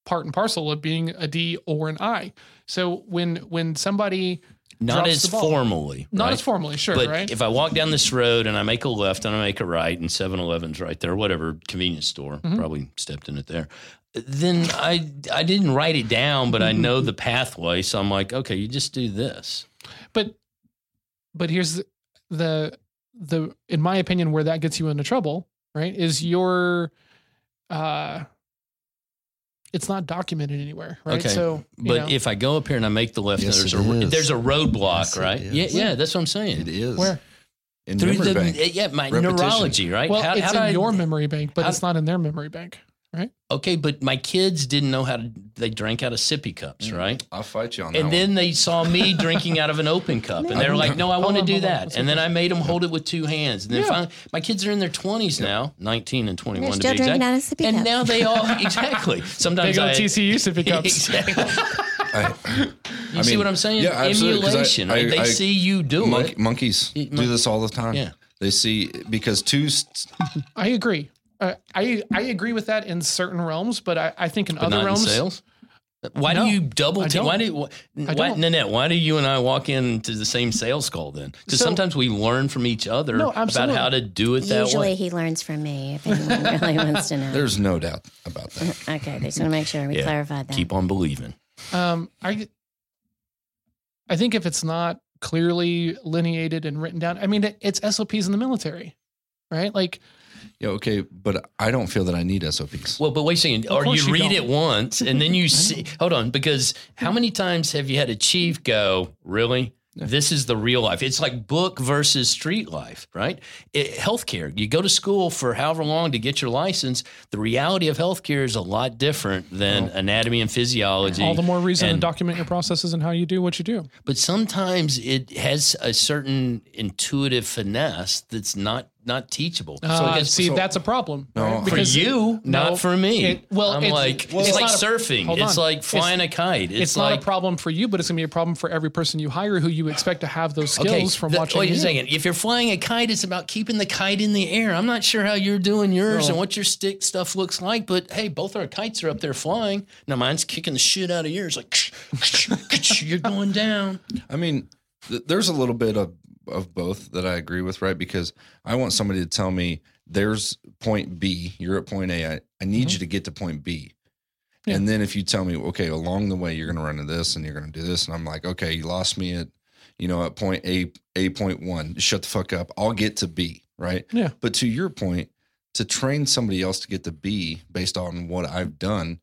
part and parcel of being a D or an I. So when when somebody Not as ball. formally, not right? as formally, sure, but right? if I walk down this road and I make a left and I make a right and 7-Eleven's right there, whatever convenience store, Mhm. probably stepped in it there. Then I I didn't write it down, but I know the pathway, so I'm like, okay, you just do this. but but here's the, the the in my opinion where that gets you into trouble right is your uh it's not documented anywhere right Okay, so you But know, if I go up here and I make the left, Yes, there's a is. there's a roadblock, Yes, right? Yeah, yeah, that's what I'm saying. It is where in Through memory the bank. yeah, my Repetition. neurology, right? well How- it's how in I- your memory bank but how- it's not in their memory bank Okay, but my kids didn't know how to. They drank out of sippy cups, Mm. right? I'll fight you on that. And one. then they saw me drinking out of an open cup, and they're like, "No, I want to do on. that." Let's And then I made them hold it with two hands. And then Yeah. finally, my kids are in their twenties now, nineteen and twenty-one They're to be drinking exact. out of sippy and cups. now they all exactly. Sometimes big old I tcu sippy cups exactly. I, You I see mean, what I'm saying? yeah, absolutely, 'cause I- Emulation. I- right? they I- see you do Monk- it. monkeys do this all the time. Yeah. They see because two st- i agree uh, i i agree with that in certain realms but i, I think in But other not in realms sales. Why No, do you double? I T- don't. why do why, why. Nanette? Why do you and I walk into the same sales call then? Because So- sometimes we learn from each other No, about how to do it that Usually way. he learns from me if anyone really wants to know. there's no doubt about that. okay, just want to make sure we Yeah. clarified that. Keep on believing. Um, I I think if it's not clearly lineated and written down, I mean, it, it's SOPs in the military, right? Like Yeah, okay, but I don't feel that I need SOPs. Well, but wait a second. Or course you you read don't. it once and then you see. Hold on, because how many times have you had a chief go, really? This is the real life. It's like book versus street life, right? It, healthcare. You go to school for however long to get your license. The reality of healthcare is a lot different than anatomy and physiology. All the more reason to document your processes and how you do what you do. but sometimes it has a certain intuitive finesse that's not not teachable. so I Uh, guess see, so- that's a problem. No, right? for for Because- you, No, not for me. it- well, I'm it's- like well, it's, it's like not a- surfing. It's like flying a kite. It's, It's, like not a problem for you, but it's going to be a problem for every person you hire who you expect to have those skills okay. from the- watching wait you. a second. If you're flying a kite, it's about keeping the kite in the air. I'm not sure how you're doing yours and what your stick stuff looks like, but hey, both our kites are up there flying. Now mine's kicking the shit out of yours. Like you're going down. I mean, th- there's a little bit of of both that I agree with, right? Because I want somebody to tell me there's point B, you're at point A. I, I need mm-hmm. you to get to point B. Yeah. And then if you tell me, okay, along the way you're going to run into this and you're going to do this, and I'm like, okay, you lost me at, you know, at point A, A point one. Shut the fuck up. I'll get to B, right? Yeah. But to your point, to train somebody else to get to B based on what I've done,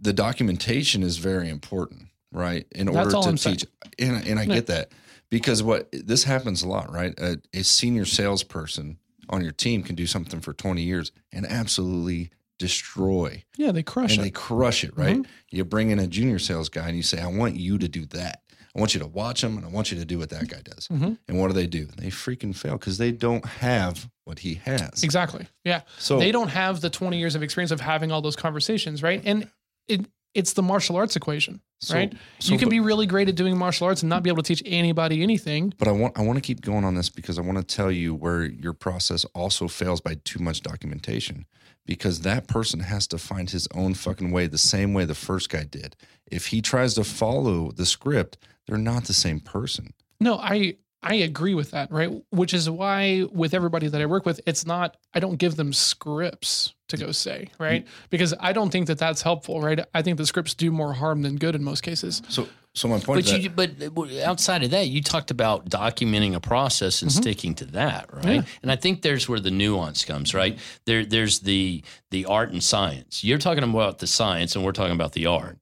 the documentation is very important, right? In That's order to I'm saying. teach, and and I get that because what this happens a lot, right? A, a senior salesperson on your team can do something for 20 years and absolutely destroy yeah, they crush and it. they crush it, right? Mm-hmm. You bring in a junior sales guy and you say, I want you to do that. I want you to watch him and I want you to do what that guy does. Mhm. And what do they do? They freaking fail because they don't have what he has. Exactly. Yeah. So they don't have the 20 years of experience of having all those conversations, right? And it it's the martial arts equation, So- right? so you can but- be really great at doing martial arts and not be able to teach anybody anything. But I want I want to keep going on this because I want to tell you where your process also fails by too much documentation. Because that person has to find his own fucking way, the same way the first guy did. If he tries to follow the script, they're not the same person. No, I I agree with that, right? Which is why with everybody that I work with, it's not I don't give them scripts to go say, right? Because I don't think that that's helpful, right? I think the scripts do more harm than good in most cases. So so my point But is you, that, but outside of that, you talked about documenting a process and mm-hmm. sticking to that, right? Yeah. And I think there's where the nuance comes, right? There, there's the the art and science. You're talking about the science, and we're talking about the art.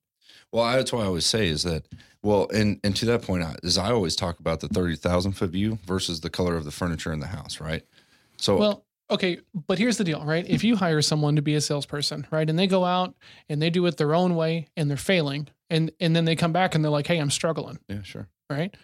well, that's why I always say is that well, and and to that point, I- is I always talk about the thirty thousand foot view versus the color of the furniture in the house, right? So Well, okay, but here's the deal, right? If you hire someone to be a salesperson, right, and they go out and they do it their own way and they're failing, and and then they come back and they're like, "Hey, I'm struggling," yeah, sure. right?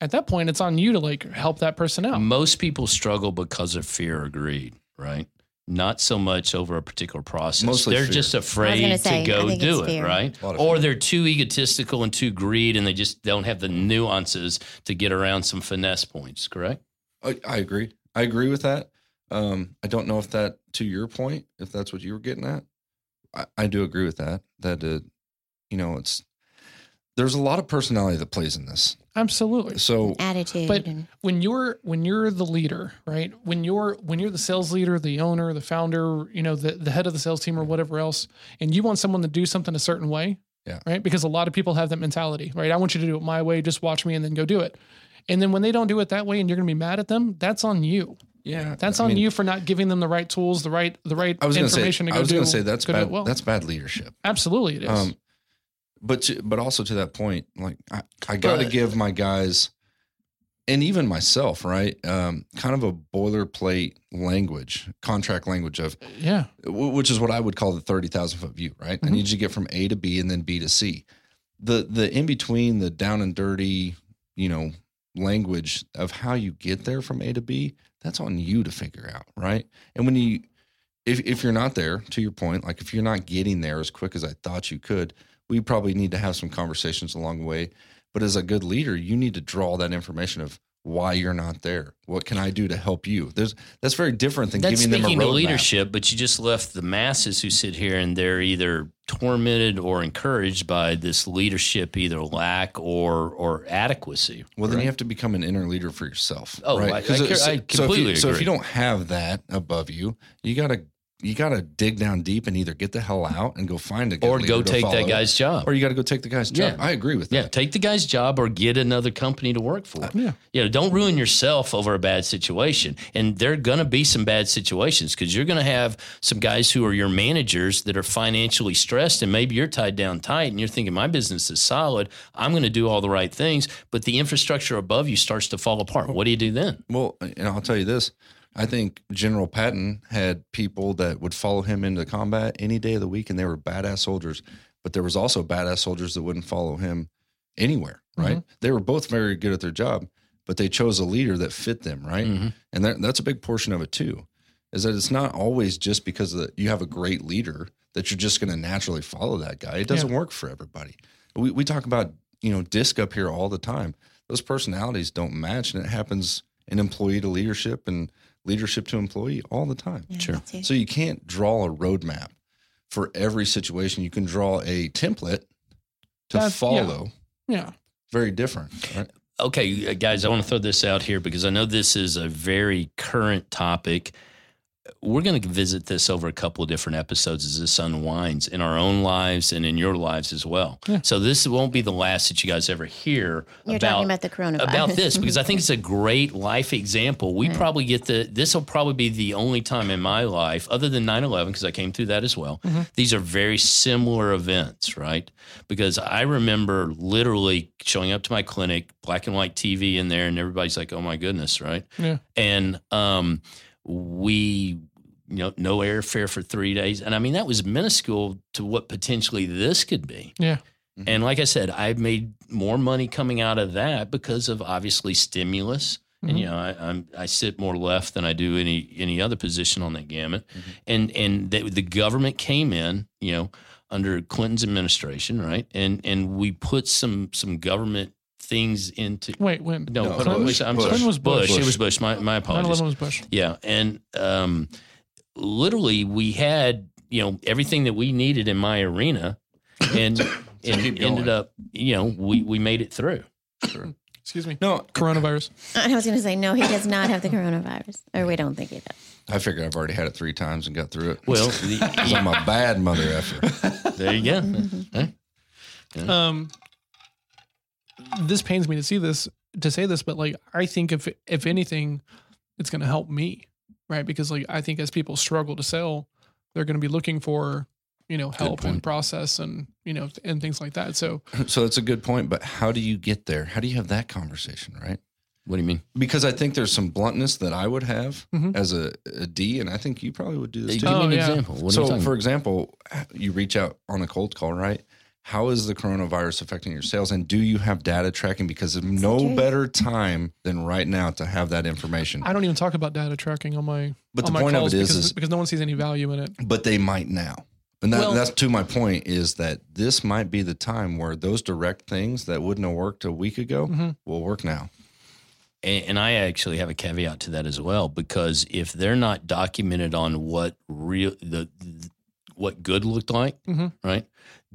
At that point, it's on you to like help that person out. Most people struggle because of fear or greed, right? Not so much over a particular process. Mostly they're fear. just afraid gonna say, to go do it, fear. right? A lot of Or fear. they're too egotistical and too greed, and they just don't have the nuances to get around some finesse points. Correct? I, I agree. I agree with that. Um, I don't know if that, to your point, if that's what you were getting at. I, I do agree with that. That uh, you know, it's there's a lot of personality that plays in this. Absolutely. So Attitude. But when you're when you're the leader, right? When you're when you're the sales leader, the owner, the founder, you know, the, the head of the sales team or whatever else, and you want someone to do something a certain way, Yeah. right? Because a lot of people have that mentality, right? I want you to do it my way, just watch me and then go do it. And then when they don't do it that way and you're gonna be mad at them, that's on you. yeah, That's I on mean, you for not giving them the right tools, the right the right I was going to say. information to go I was do. going to say that's go do bad. it well. That's bad leadership. Absolutely it is. Um, but to, but also to that point, like I, I got to give my guys, and even myself, right? Um, kind of a boilerplate language, contract language of yeah. w- which is what I would call the thirty thousand foot view, right? I Mhm. need you to get from A to B and then B to C. The the in between, the down and dirty, you know, language of how you get there from A to B, that's on you to figure out, right? And when you if if you're not there, to your point, like if you're not getting there as quick as I thought you could, we probably need to have some conversations along the way. But as a good leader, you need to draw that information of why you're not there. What can I do to help you? There's that's very different than That's giving them a roadmap. leadership, but you just left the masses who sit here and they're either tormented or encouraged by this leadership, either lack or or adequacy. Well, then you have to become an inner leader for yourself. Oh, right? I- I it- care- so- if completely you, So if you don't have that above you, you got to you got to dig down deep and either get the hell out and go find a good or go take that guy's job. or you got to go take the guy's job. Yeah. I agree with that. yeah, take the guy's job or get another company to work for. Uh, yeah. You know, don't ruin yourself over a bad situation. And there are going to be some bad situations because you're going to have some guys who are your managers that are financially stressed, and maybe you're tied down tight, and you're thinking my business is solid. I'm going to do all the right things, but the infrastructure above you starts to fall apart. What do you do then? Well, and I'll tell you this. I think General Patton had people that would follow him into combat any day of the week, and they were badass soldiers. But there was also badass soldiers that wouldn't follow him anywhere. Right? They were both very good at their job, but they chose a leader that fit them. Right? Mhm. And that, that's a big portion of it too. Is that it's not always just because that you have a great leader that you're just going to naturally follow that guy. It doesn't work for everybody. We we talk about you know disc up here all the time. Those personalities don't match, and it happens in employee to leadership and leadership to employee all the time. Yeah, Sure. So you can't draw a roadmap for every situation. You can draw a template to That's- follow. Yeah. Very different. Right? Okay, uh, guys, I want to throw this out here because I know this is a very current topic. We're going to visit this over a couple of different episodes as this unwinds in our own lives and in your lives as well. Yeah. So this won't be the last that you guys ever hear You're about talking about the coronavirus. about this because I think it's a great life example. We Right. probably get the this will probably be the only time in my life other than 9/11 because I came through that as well. Mhm. These are very similar events, right? Because I remember literally showing up to my clinic, black and white TV in there and everybody's like, "Oh my goodness," right? Yeah. And um we you know no airfare for 3 days and I mean that was minuscule to what potentially this could be. Yeah. And like I said, I made more money coming out of that because of obviously stimulus. And Mhm. you know, I, I'm I sit more left than I do any any other position on that gamut. Mhm. And and the, the government came in, you know, under Clinton's administration, right? And and we put some some government things into Wait, when? no, No, hold on, Bush. I'm Bush. sorry. Clinton was Bush. It was Bush. My my 9 apologies. 11 was Bush. Yeah, and um, literally we had you know everything that we needed in my arena, and and keep ended up you know we we made it through. Excuse me. No, Coronavirus. I was going to say, no, he does not have the coronavirus. Or we don't think he does. I figured I've already had it three times and got through it. Well, the, I'm a bad mother effer. there you go. Mm-hmm. Um, this pains me to see this, to say this, but like, I think if, if anything, it's going to help me, right? Because like, I think as people struggle to sell, they're going to be looking for, you know, help and process and, you know, and things like that. So So that's a good point. But how do you get there? How do you have that conversation, right? What do you mean? Because I think there's some bluntness that I would have Mhm. as a, a D, and I think you probably would do this Give too. me Oh, an yeah. example. What so, for about? example, you reach out on a cold call, right? How is the coronavirus affecting your sales? And do you have data tracking? Because there's no true. better time than right now to have that information. I don't even talk about data tracking on my, But on the my point of it is, because, is because no one sees any value in it. but they might now. And that, Well- that's to my point is that this might be the time where those direct things that wouldn't have worked a week ago Mhm. will work now. And, and I actually have a caveat to that as well because if they're not documented on what real the, the what good looked like, Mhm. right?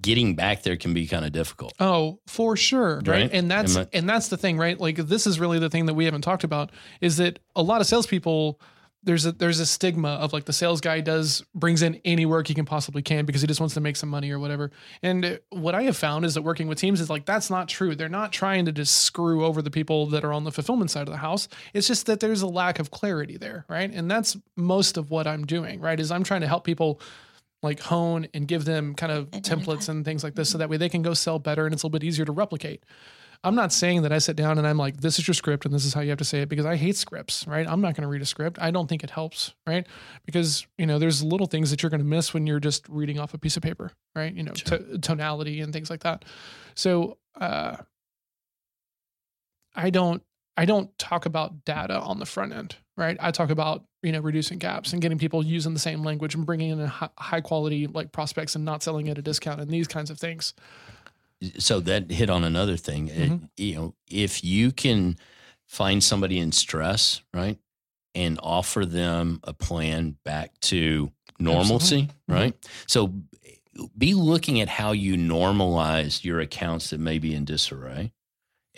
Getting back there can be kind of difficult. Oh, for sure, right? Right. And that's I- and that's the thing, right? Like this is really the thing that we haven't talked about is that a lot of salespeople there's a there's a stigma of like the sales guy does brings in any work he can possibly can because he just wants to make some money or whatever. And what I have found is that working with teams is like that's not true. They're not trying to just screw over the people that are on the fulfillment side of the house. It's just that there's a lack of clarity there, right? And that's most of what I'm doing, right? Is I'm trying to help people like hone and give them kind of templates and things like this so that way they can go sell better and it's a little bit easier to replicate. I'm not saying that I sit down and I'm like, this is your script and this is how you have to say it because I hate scripts, right? I'm not going to read a script. I don't think it helps, right? Because, you know, there's little things that you're going to miss when you're just reading off a piece of paper, right? You know, to- tonality and things like that. So, uh, I don't, I don't talk about data on the front end, right? I talk about, you know, reducing gaps and getting people using the same language and bringing in a high quality like prospects and not selling at a discount and these kinds of things. so that hit on another thing. It- Mhm. you know, if you can find somebody in stress, right, and offer them a plan back to normalcy, Absolutely. right? So be looking at how you normalize your accounts that may be in disarray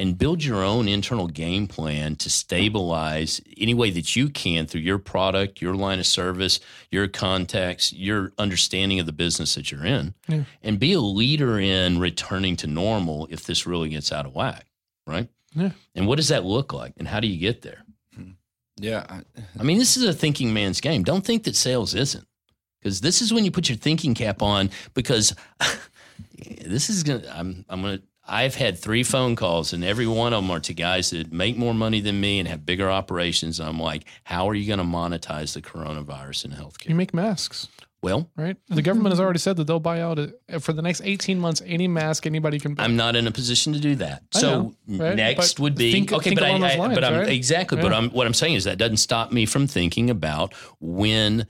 and build your own internal game plan to stabilize any way that you can through your product, your line of service, your contacts, your understanding of the business that you're in, Yeah. and be a leader in returning to normal if this really gets out of whack, right? Yeah. And what does that look like, and how do you get there? Hmm. Yeah, I, uh, I mean, this is a thinking man's game. Don't think that sales isn't, because this is when you put your thinking cap on. Because this is gonna. I'm. I'm gonna. I've had three phone calls, and every one of them are to guys that make more money than me and have bigger operations. I'm like, how are you going to monetize the coronavirus in healthcare? You make masks, well, right? The government has already said that they'll buy out uh, for the next 18 months any mask anybody can buy. I'm not in a position to do that. I So know, right? next But would be think- okay, think but I, along those I- lines, but I'm right? exactly. But I'm what I'm saying is that doesn't stop me from thinking about when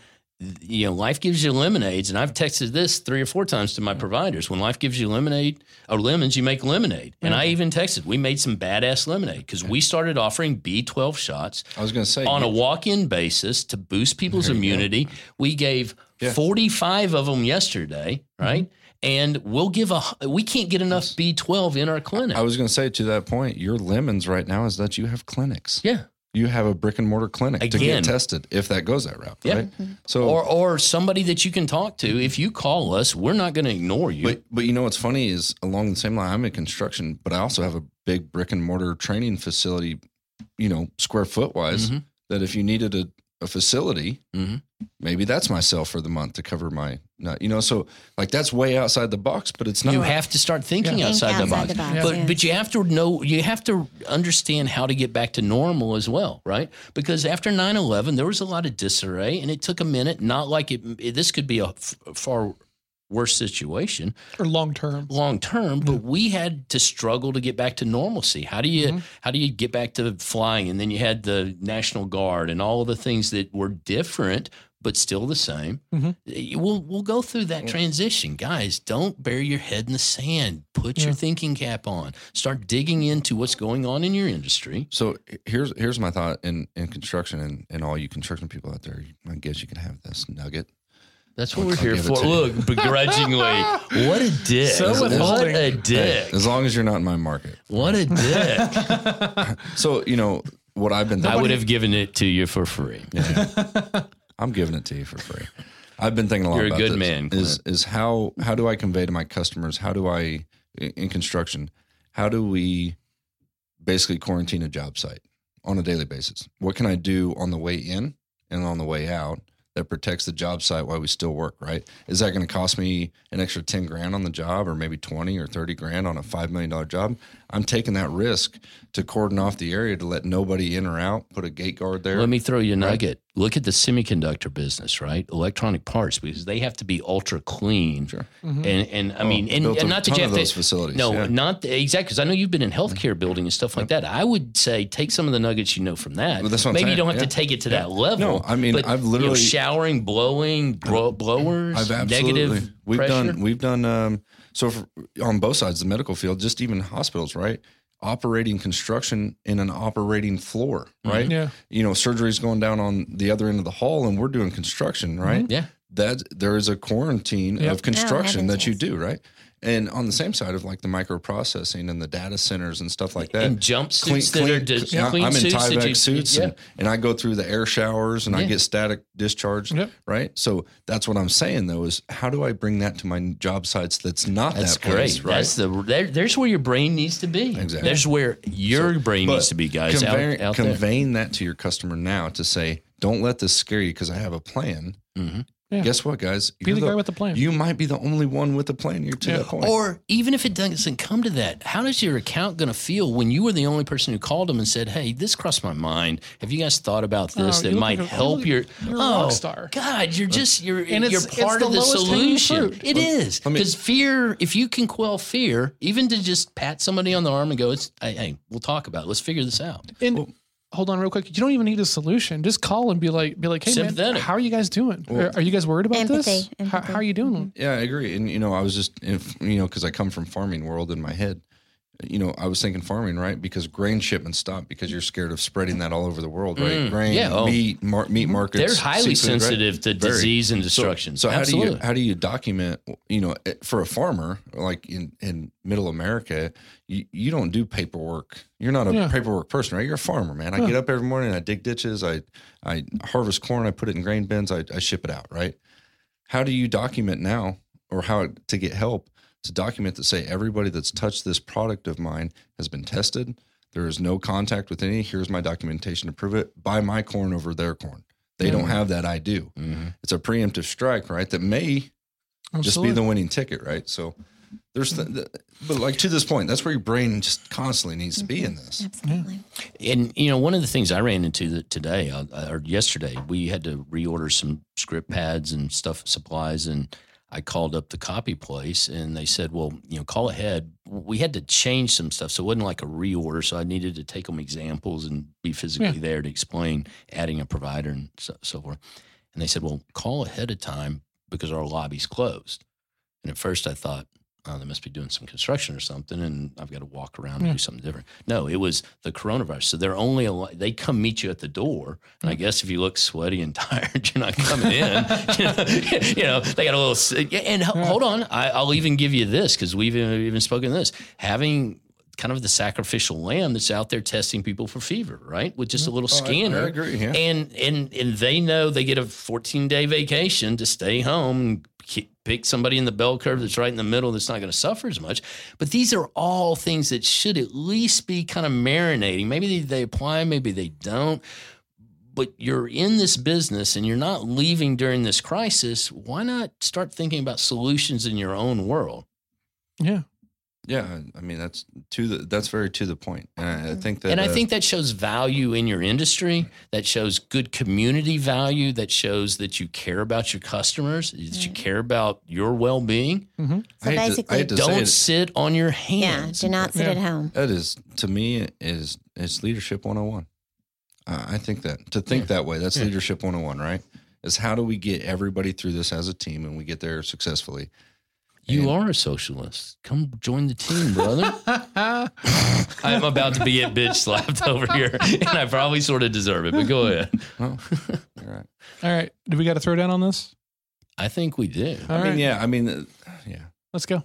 you know life gives you lemonades, and I've texted this three or four times to my providers. When life gives you lemonade or lemons, you make lemonade. And I even texted, we made some badass lemonade because we started offering B12 shots I was going to say on a walk-in basis to boost people's you go. immunity. We gave Yeah. 45 of them yesterday, mm-hmm. right? And we'll give a we can't get enough B12 in our clinic. I was going to say to that point, your lemons right now is that you have clinics. yeah. You have a brick and mortar clinic to get tested if that goes that route, Yeah. right? So, Or or somebody that you can talk to. If you call us, we're not going to ignore you. but but you know what's funny is along the same line, I'm in construction, but I also have a big brick and mortar training facility, you know, square foot wise. Mhm. That if you needed a, a facility, Mhm. Maybe that's myself for the month to cover my, nut, you know, so like that's way outside the box, but it's not. you have to start thinking Yeah. outside, Think the, box. the box, Yeah. But yeah. but you have to know you have to understand how to get back to normal as well, right? Because after 9/11 there was a lot of disarray and it took a minute, not like it, it this could be a f- far worse situation or long term. long term, but we had to struggle to get back to normalcy. How do you Mm-hmm. how do you get back to flying? And then you had the National Guard and all of the things that were different but still the same. Mhm. We'll we'll go through that transition, guys. Don't bury your head in the sand. Put Yeah. your thinking cap on. Start digging into what's going on in your industry. So here's here's my thought in, in construction and, and all you construction people out there. I guess you can have this nugget. That's what I'll we're here give it for. Look, begrudgingly, what a dick! So what withholding. a Hey, dick! as long as you're not in my market. What a dick! So you know what I've been. I would have given it to you for free. I'm giving it to you for free. I've been thinking a lot You're a about good this, man, Is Clint. is how how do I convey to my customers? How do I in in construction? How do we basically quarantine a job site on a daily basis? What can I do on the way in and on the way out that protects the job site while we still work? Right? Is that going to cost me an extra ten grand on the job, or maybe twenty or thirty grand on a five million dollar job? I'm taking that risk to cordon off the area to let nobody in or out. Put a gate guard there. Let me throw you a Right. nugget. Look at the semiconductor business, right? Electronic parts, because they have to be ultra clean. Sure. Mhm. And and I Oh, mean, and, built and a not that ton you of have those to. facilities. No, yeah. not the, exactly. Because I know you've been in healthcare building and stuff like that. I would say take some of the nuggets you know from that. Well, that's what I'm Maybe you don't have yeah. to take it to that level. No, I mean, but, I've you know, literally- showering, blowing, blow, blowers, I've absolutely. negative we've pressure. done we've done um so for, on both sides the medical field just even hospitals right operating construction in an operating floor mm-hmm. right Yeah. you know surgery's going down on the other end of the hall and we're doing construction right mm-hmm. Yeah. that there is a quarantine Yep. of construction oh, heavens, that you do right and on the same side of like the microprocessing and the data centers and stuff like that and jumpsuits that are just yeah, clean I'm in suits Tyvek you, suits yeah. and, and I go through the air showers and I get static discharge. Yep. Right. So that's what I'm saying though is how do I bring that to my job sites that's not That's that place, great. right? That's the there, there's where your brain needs to be. Exactly. There's where your brain needs to be, guys. Convey- out, out there. conveying that to your customer now to say, don't let this scare you because I have a plan. Mhm. Yeah. Guess what, guys? Be You're the guy with the plan. You might be the only one with the plan. You're to Yeah. that point. Or even if it doesn't come to that, how does your account going to feel when you were the only person who called them and said, "Hey, this crossed my mind. Have you guys thought about oh, this? Oh, that might like a- help you your look- you're a oh rock star. God, you're just you're And it's- you're it's part the of the solution. fruit. It is let me- because fear. If you can quell fear, even to just pat somebody on the arm and go, "It's hey, hey we'll talk about. it. Let's figure this out." And hold on real quick. You don't even need a solution. Just call and be like, be like, hey man, Sympathetic. how are you guys doing? are, are you guys worried about this? Empathy, How, empathy. how are you doing? Yeah, I agree. And you know, I was just if, you know because I come from farming world in my head, you know, I was thinking farming, right? Because grain shipments stop because you're scared of spreading that all over the world, right? Mm, grain, yeah, oh. meat, mar- meat markets. They're highly seafood, right? sensitive to Very. disease and destruction. So, how do you how do you document? You know, eh, for a farmer like in in Middle America, you, you don't do paperwork. You're not a Yeah. paperwork person, right? You're a farmer, man. I Yeah. get up every morning, I dig ditches, I I harvest corn, I put it in grain bins, I, I ship it out, right? How do you document now, or how to get help to document that say everybody that's touched this product of mine has been tested? There is no contact with any. Here's my documentation to prove it. Buy my corn over their corn. They Yeah. don't have that. I do Mhm. it's a preemptive strike, right? That may just be the winning ticket, right? So there's, the, the, but like to this point, that's where your brain just constantly needs to be in this. Absolutely. And you know, one of the things I ran into today uh, or yesterday, we had to reorder some script pads and stuff, supplies, and I called up the copy place, and they said, "Well, you know, call ahead." We had to change some stuff, so it wasn't like a reorder. So I needed to take them examples and be physically Yeah. there to explain adding a provider and so, so forth. And they said, "Well, call ahead of time because our lobby's closed." And at first, I thought, "Oh, they must be doing some construction or something, and I've got to walk around Yeah. and do something different." No, it was the coronavirus. So they're only al- they come meet you at the door, and I guess if you look sweaty and tired, you're not coming in. you, know, you know, they got a little. And Yeah. hold on, I, I'll even give you this because we've even, even spoken this having. Kind of the sacrificial lamb that's out there testing people for fever, right? With just a mm-hmm. little Oh, scanner I, agree. Yeah. and and and they know they get a 14 day vacation to stay home and pick somebody in the bell curve that's right in the middle that's not going to suffer as much. But these are all things that should at least be kind of marinating. Maybe they, they apply maybe they don't. But you're in this business and you're not leaving during this crisis why not start thinking about solutions in your own world? Yeah. Yeah. I mean, that's to the, that's very to the point. And I, I think that, and I uh, think that shows value in your industry. That shows good community value. That shows that you care about your customers. That you care about your well-being. hmm So I hate to- I basically, to Don't sit on your hands. yeah, hands. do not sit Yeah. at home. that is to me is it's leadership 101 uh, i think that to think that way that's Yeah. leadership 101 right is how do we get everybody through this as a team and we get there successfully You are a socialist. Come join the team, brother. I'm about to be get bitch slapped over here, and I probably sort of deserve it. But go ahead. well you're right All right. Do we got to throw down on this? I think we do. All i right. mean yeah i mean uh, yeah Let's go.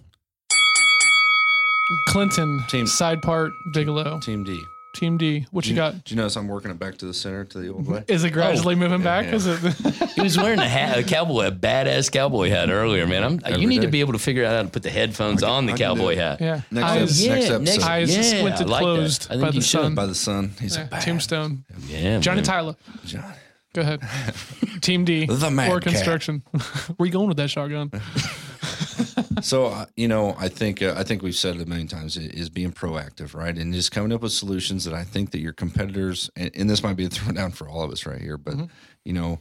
Clinton, Team- side part, Bigelow, team d Team D. What you you, got? do you notice i'm working it back to the center to the old way Is it gradually oh. moving yeah, back? yeah. Is it? He was wearing a hat, a cowboy, a badass cowboy hat earlier, man. I'm, you need to be able to figure out how to put the headphones can- on the I can do cowboy hat. yeah. Next eyes, episode. Next episode. eyes yeah, squinted like closed I think by you the sun. by the sun he's Yeah, a bad Tombstone. Yeah, Johnny man. Tyler. John. Go ahead. Team D. The Mad or construction. Where you going with that shotgun? So uh, you know, I think uh, I think we've said it a million times is being proactive, right, and just coming up with solutions that I think that your competitors, and, and this might be a throwdown for all of us right here, but Mhm. you know,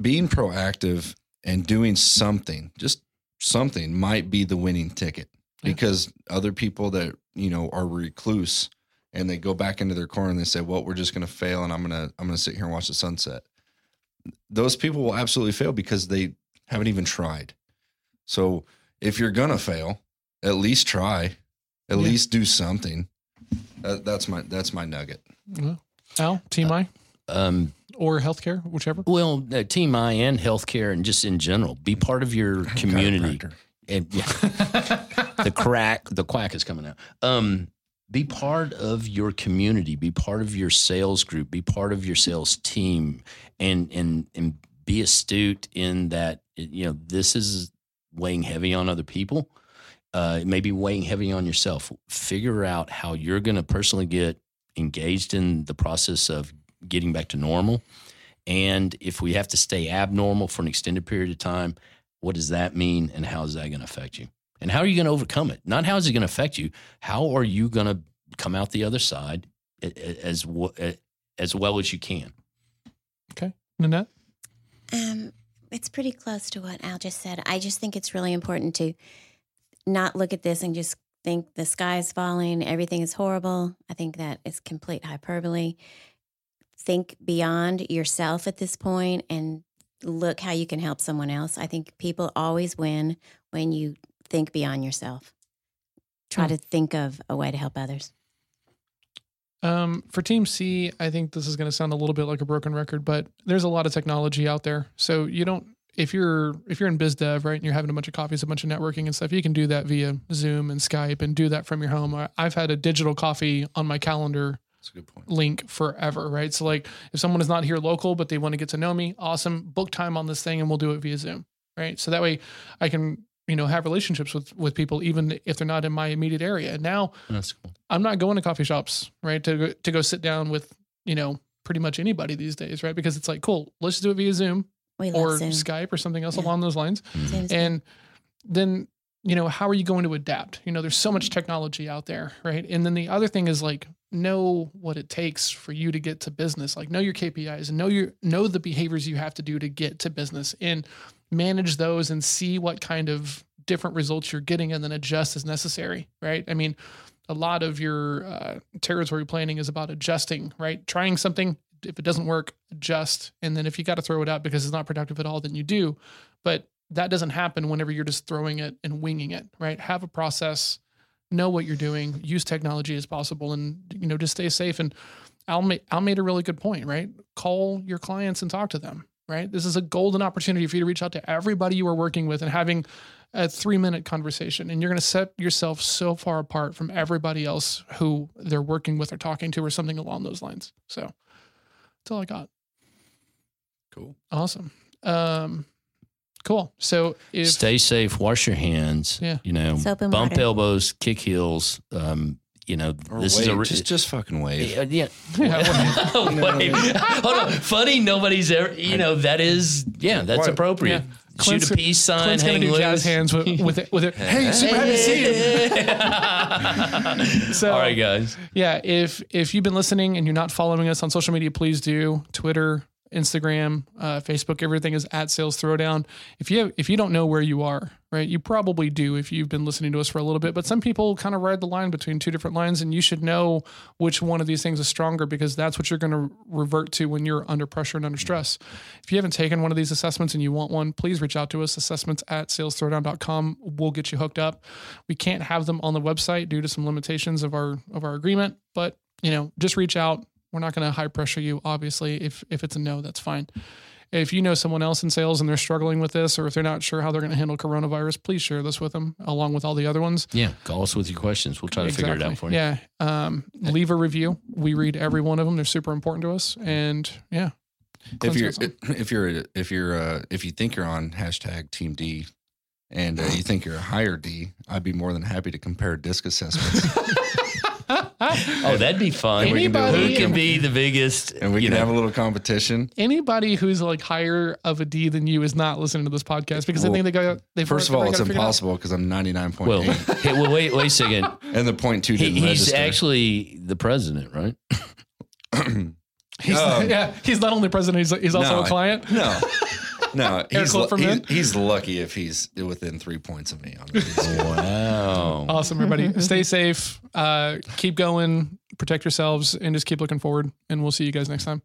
being proactive and doing something, just something, might be the winning ticket Yeah. because other people that you know are recluse and they go back into their corner and they say, "Well, we're just going to fail, and I'm gonna I'm gonna sit here and watch the sunset." Those people will absolutely fail because they haven't even tried. So if you're gonna fail, at least try, at Yeah. least do something. That, that's my that's my nugget. Well, Al, Team I Um, or healthcare, whichever. well, uh, Team I and healthcare and just in general, be part of your community. And yeah, the crack, the quack is coming out. Um, be part of your community. Be part of your sales group. Be part of your sales team, and and and be astute in that. You know, this is weighing heavy on other people. Uh, maybe weighing heavy on yourself. Figure out how you're going to personally get engaged in the process of getting back to normal. And if we have to stay abnormal for an extended period of time, what does that mean and how is that going to affect you? And how are you going to overcome it? Not how is it going to affect you? How are you going to come out the other side a- a- as as well as you can? Okay. Nanette? Um, it's pretty close to what Al just said. I just think it's really important to not look at this and just think the sky is falling, everything is horrible. I think that is complete hyperbole. Think beyond yourself at this point and look how you can help someone else. I think people always win when you think beyond yourself. try Hmm. to think of a way to help others. Um, for Team C, I think this is going to sound a little bit like a broken record, but there's a lot of technology out there. So you don't, if you're if you're in biz dev, right, and you're having a bunch of coffees, a bunch of networking and stuff, you can do that via Zoom and Skype and do that from your home. I, I've had a digital coffee on my calendar That's a good point. link forever, right? So like if someone is not here local but they want to get to know me, awesome, book time on this thing and we'll do it via Zoom, right? So that way I can, you know, have relationships with with people even if they're not in my immediate area. and Now That's cool. I'm not going to coffee shops, right? To go, to go sit down with, you know, pretty much anybody these days, right? Because it's like, cool, let's just do it via Zoom We or Zoom. Skype or something else Yeah. along those lines. Mm-hmm. Zoom's And then, you know, how are you going to adapt? You know, there's so much technology out there, right? And then the other thing is like know what it takes for you to get to business. Like know your KPIs and know your know the behaviors you have to do to get to business and manage those and see what kind of different results you're getting and then adjust as necessary, right? I mean, a lot of your uh, territory planning is about adjusting, right? Trying something, if it doesn't work, adjust. And then if you got to throw it out because it's not productive at all, then you do. But that doesn't happen whenever you're just throwing it and winging it, right? Have a process, know what you're doing, use technology as possible, and you know just stay safe. And Al made, Al made a really good point, right? Call your clients and talk to them, right? This is a golden opportunity for you to reach out to everybody you are working with and having a three minute conversation. And you're going to set yourself so far apart from everybody else who they're working with or talking to or something along those lines. So that's all I got. Cool. Awesome. Um, cool. So if Stay safe. Wash your hands. Yeah. You know, bump water. elbows, kick heels. Um, you know, Or this wave. is a re- just just fucking wave. Yeah, yeah. Yeah, Wait, hold on. Funny, nobody's ever. You know, that is. Yeah, that's What? appropriate. Yeah. Shoot a peace sign. Clint's gonna hang loose. jazz hands with, with it. With it. Hey, super happy to see you. So, All right, guys. yeah, if if you've been listening and you're not following us on social media, please do. Twitter, Instagram, uh, Facebook, everything is at Sales Throwdown. If you have, if you don't know where you are, right, you probably do if you've been listening to us for a little bit. But some people kind of ride the line between two different lines, and you should know which one of these things is stronger because that's what you're going to revert to when you're under pressure and under stress. If you haven't taken one of these assessments and you want one, please reach out to us. Assessments at salesthrowdown.com. We'll get you hooked up. We can't have them on the website due to some limitations of our of our agreement, but you know, just reach out. We're not going to high pressure you. Obviously, if if it's a no, that's fine. If you know someone else in sales and they're struggling with this, or if they're not sure how they're going to handle coronavirus, please share this with them along with all the other ones. Yeah, call us with your questions. We'll try to figure it out for you. Yeah. Um, leave a review. We read every one of them. They're super important to us. And yeah. if you're got some. if you're if you're uh, if you think you're on hashtag Team D, and uh, you think you're a higher D, I'd be more than happy to compare disc assessments, Oh, that'd be fun. And we can Anybody- Who can be the biggest? and we can know, have a little competition. Anybody who's like higher of a D than you is not listening to this podcast because I think they got they First of all, it's impossible because I'm 99.8, well, hey, well, wait, wait a second. and the point two didn't he's register. actually the president, right? He's, Um, yeah, he's not only president, he's, he's also No, a client. no, no. He's, Clip lu- from he's, he's lucky if he's within three points of me. On Wow. Awesome, everybody. Stay safe. Uh, keep going. Protect yourselves, and just keep looking forward. And we'll see you guys next time.